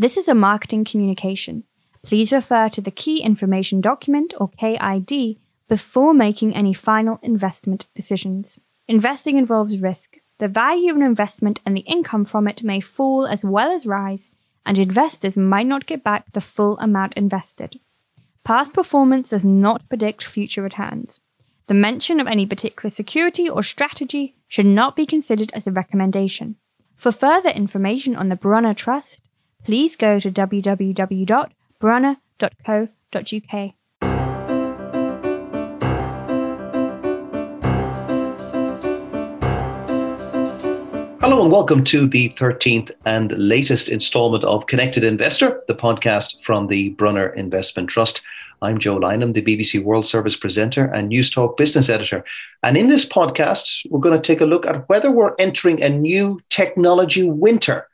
This is a marketing communication. Please refer to the Key Information Document or KID before making any final investment decisions. Investing involves risk. The value of an investment and the income from it may fall as well as rise, and investors might not get back the full amount invested. Past performance does not predict future returns. The mention of any particular security or strategy should not be considered as a recommendation. For further information on the Brunner Trust, please go to www.brunner.co.uk. Hello and welcome to the 13th and latest installment of Connected Investor, the podcast from the Brunner Investment Trust. I'm Joe Lynam, the BBC World Service presenter and Newstalk business editor. And in this podcast, we're going to take a look at whether we're entering a new technology winter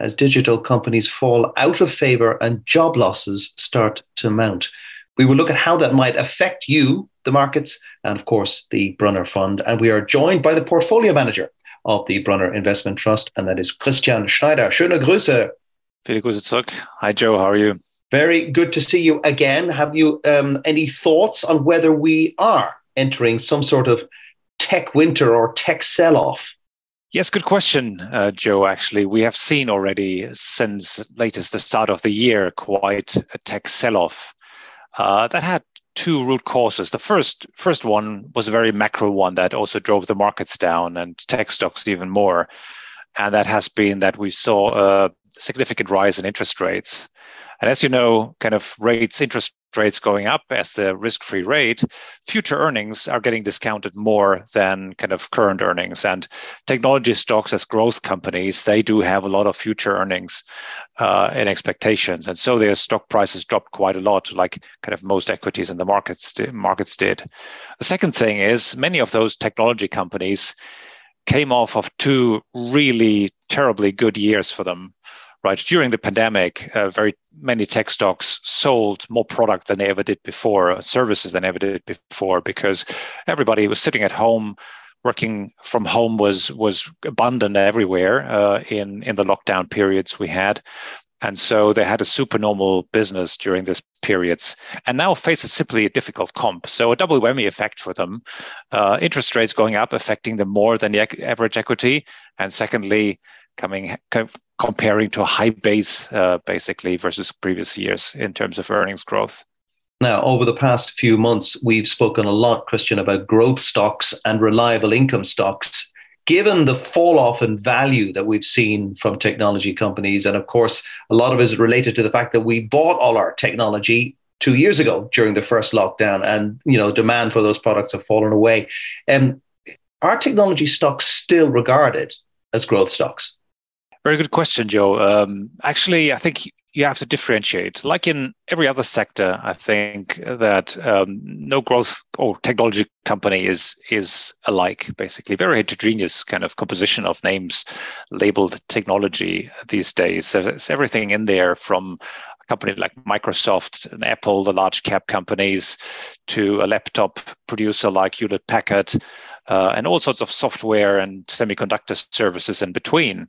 as digital companies fall out of favor and job losses start to mount. We will look at how that might affect you, the markets, and of course, the Brunner Fund. And we are joined by the portfolio manager of the Brunner Investment Trust, and that is Christian Schneider. Schöne Grüße. Viele Grüße zurück. Hi, Joe. How are you? Very good to see you again. Have you um, any thoughts on whether we are entering some sort of tech winter or tech sell off? Yes, good question, uh, Joe. Actually, we have seen already since latest the start of the year quite a tech sell off. Uh, that had two root causes. The first first one was a very macro one that also drove the markets down and tech stocks even more, and that has been that we saw a significant rise in interest rates. And as you know, kind of rates, interest rates going up as the risk-free rate, future earnings are getting discounted more than kind of current earnings. And technology stocks as growth companies, they do have a lot of future earnings uh, in expectations, and so their stock prices dropped quite a lot, like kind of most equities in the markets markets did. The second thing is many of those technology companies came off of two really terribly good years for them right? During the pandemic, uh, very many tech stocks sold more product than they ever did before, uh, services than ever did before, because everybody was sitting at home. Working from home was was abundant everywhere uh, in in the lockdown periods we had, and so they had a supernormal business during these periods and now face faces simply a difficult comp. So a double whammy effect for them. Uh, interest rates going up, affecting them more than the average equity. And secondly, coming comparing to a high base uh, basically versus previous years in terms of earnings growth. Now, over the past few months, we've spoken a lot, Christian, about growth stocks and reliable income stocks. Given the fall off in value that we've seen from technology companies, and of course, a lot of it is related to the fact that we bought all our technology two years ago during the first lockdown, and you know, demand for those products have fallen away. Um, are technology stocks still regarded as growth stocks? Very good question, Joe. Um, actually, I think you have to differentiate. Like in every other sector, I think that um, no growth or technology company is is alike. Basically, very heterogeneous kind of composition of names labeled technology these days. There's everything in there from a company like Microsoft and Apple, the large cap companies, to a laptop producer like Hewlett Packard, uh, and all sorts of software and semiconductor services in between.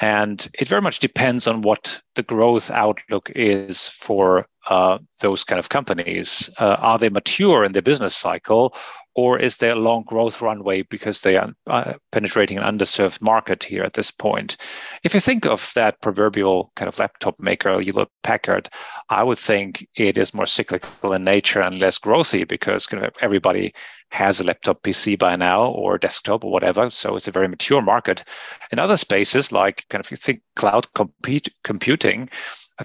And it very much depends on what the growth outlook is for uh, those kind of companies. Uh, are they mature in their business cycle, or is there a long growth runway because they are uh, penetrating an underserved market here at this point? If you think of that proverbial kind of laptop maker, Hewlett Packard, I would think it is more cyclical in nature and less growthy because kind of everybody has a laptop PC by now or desktop or whatever. So it's a very mature market. In other spaces, like kind of you think cloud compete, computing,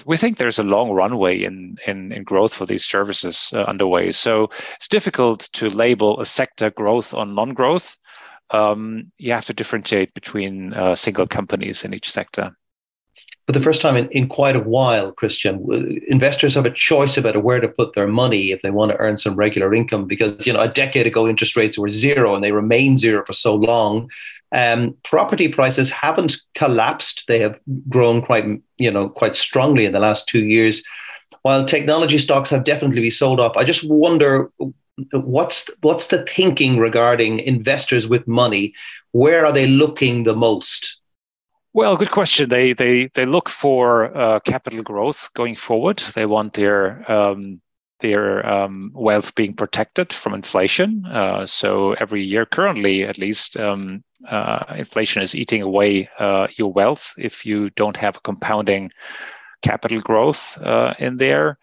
we think there's a long runway in, in, in growth for these services uh, underway. So it's difficult to label a sector growth or non-growth. Um, you have to differentiate between uh, single companies in each sector for the first time in, in quite a while, Christian, investors have a choice about where to put their money if they want to earn some regular income. Because you know, a decade ago, interest rates were zero, and they remain zero for so long. Um, property prices haven't collapsed; they have grown quite, you know, quite strongly in the last two years. While technology stocks have definitely been sold off, I just wonder what's what's the thinking regarding investors with money? Where are they looking the most? Well, good question. They they they look for uh, capital growth going forward. They want their um, their um, wealth being protected from inflation. Uh, so every year, currently at least, um, uh, inflation is eating away uh, your wealth if you don't have a compounding capital growth uh, in there,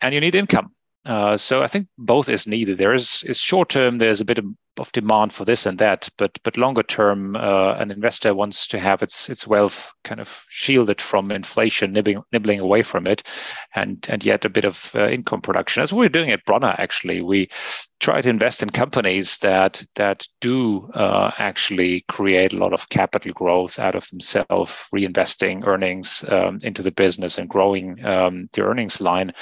and you need income. Uh, so I think both is needed. There is, is short term. There's a bit of of demand for this and that, but but longer term, uh, an investor wants to have its its wealth kind of shielded from inflation, nibbling nibbling away from it, and and yet a bit of uh, income production. As we're doing at Brunner, actually, we try to invest in companies that that do uh, actually create a lot of capital growth out of themselves, reinvesting earnings um, into the business and growing um, the earnings line,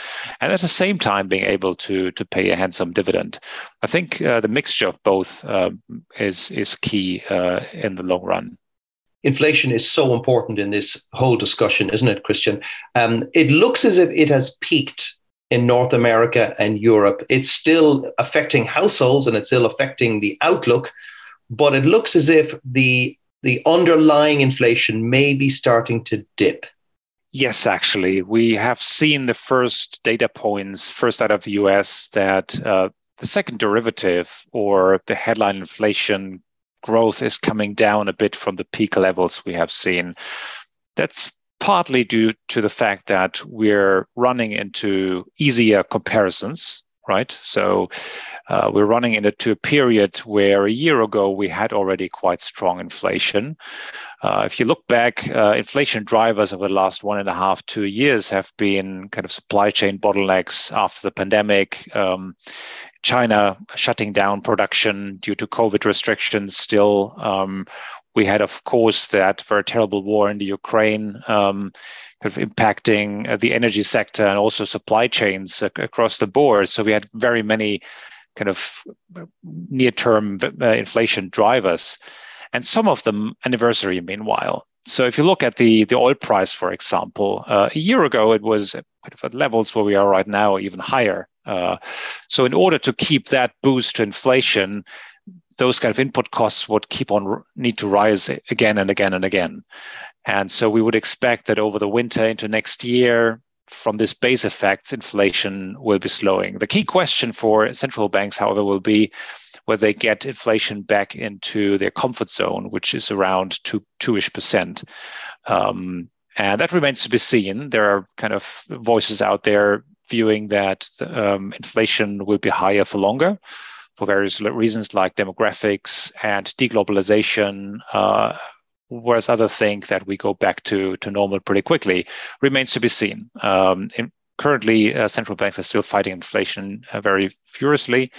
and at the same time being able to to pay a handsome dividend. I think uh, the mixture of both um, is is key uh, in the long run inflation is so important in this whole discussion, isn't it, Christian? Um, it looks as if it has peaked in North America and Europe. It's still affecting households and it's still affecting the outlook, but it looks as if the the underlying inflation may be starting to dip. Yes, actually, we have seen the first data points, first out of the US, that uh, the second derivative or the headline inflation growth is coming down a bit from the peak levels we have seen. That's partly due to the fact that we're running into easier comparisons, right? So uh, we're running into a period where a year ago we had already quite strong inflation. Uh, if you look back, uh, inflation drivers over the last one and a half, two years have been kind of supply chain bottlenecks after the pandemic. Um, China shutting down production due to COVID restrictions still. Um, we had, of course, that very terrible war in the Ukraine, um, kind of impacting uh, the energy sector and also supply chains across the board. So we had very many kind of near-term uh, inflation drivers, and some of them anniversary. Meanwhile, so if you look at the the oil price, for example, uh, a year ago it was at levels where we are right now, even higher. Uh, so in order to keep that boost to inflation, those kind of input costs would keep on need to rise again and again and again. And so we would expect that over the winter into next year, from this base effects, inflation will be slowing. The key question for central banks, however, will be whether they get inflation back into their comfort zone, which is around two two-ish percent. Um, and that remains to be seen. There are kind of voices out there viewing that um, inflation will be higher for longer for various reasons like demographics and deglobalization, uh, whereas others think that we go back to, to normal pretty quickly, remains to be seen. Um, in, currently, uh, central banks are still fighting inflation uh, very furiously,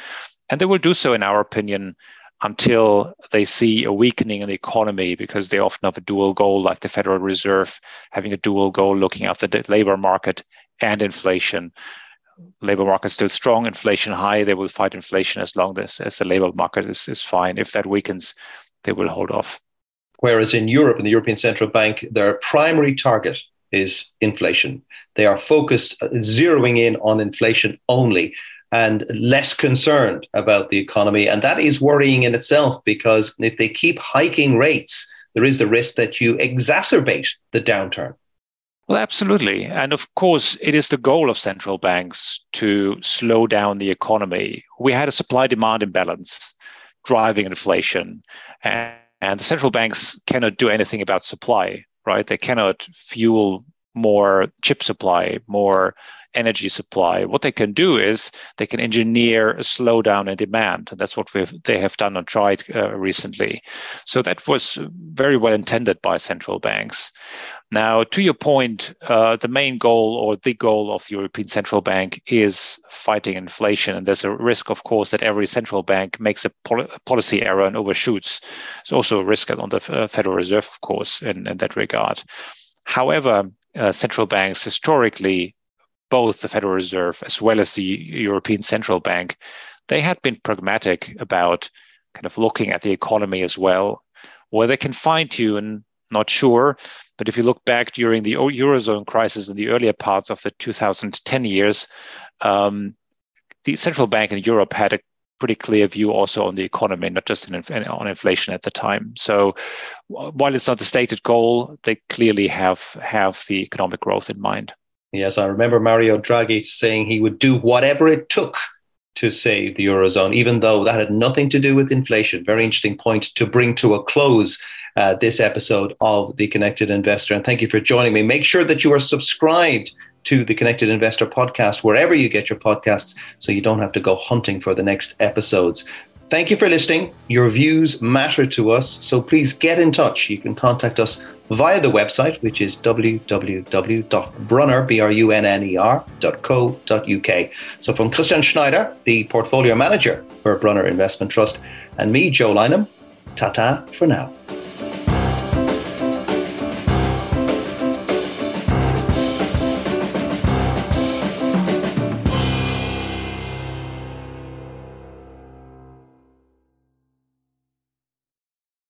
and they will do so, in our opinion, until they see a weakening in the economy because they often have a dual goal, like the Federal Reserve having a dual goal looking after the labor market and inflation labor market is still strong, inflation high, they will fight inflation as long as, as the labor market is, is fine. If that weakens, they will hold off. Whereas in Europe, in the European Central Bank, their primary target is inflation. They are focused, uh, zeroing in on inflation only and less concerned about the economy. And that is worrying in itself because if they keep hiking rates, there is the risk that you exacerbate the downturn. Well, absolutely. And of course, it is the goal of central banks to slow down the economy. We had a supply demand imbalance driving inflation, and, and the central banks cannot do anything about supply, right? They cannot fuel more chip supply, more energy supply. What they can do is they can engineer a slowdown in demand, and that's what we've, they have done and tried uh, recently. So that was very well intended by central banks. Now, to your point, uh, the main goal or the goal of the European Central Bank is fighting inflation, and there's a risk, of course, that every central bank makes a pol- policy error and overshoots. There's also a risk on the Federal Reserve, of course, in, in that regard. However, uh, central banks historically both the Federal Reserve as well as the European Central Bank, they had been pragmatic about kind of looking at the economy as well. Where they can fine tune, not sure. But if you look back during the Eurozone crisis in the earlier parts of the 2010 years, um, the central bank in Europe had a pretty clear view also on the economy, not just in, on inflation at the time. So while it's not the stated goal, they clearly have have the economic growth in mind. Yes, I remember Mario Draghi saying he would do whatever it took to save the eurozone, even though that had nothing to do with inflation. Very interesting point to bring to a close uh, this episode of the Connected Investor. And thank you for joining me. Make sure that you are subscribed to the Connected Investor podcast wherever you get your podcasts so you don't have to go hunting for the next episodes. Thank you for listening. Your views matter to us, so please get in touch. You can contact us via the website, which is www.brunner.co.uk. So from Christian Schneider, the portfolio manager for Brunner Investment Trust, and me, Joe Lynam, ta-ta for now.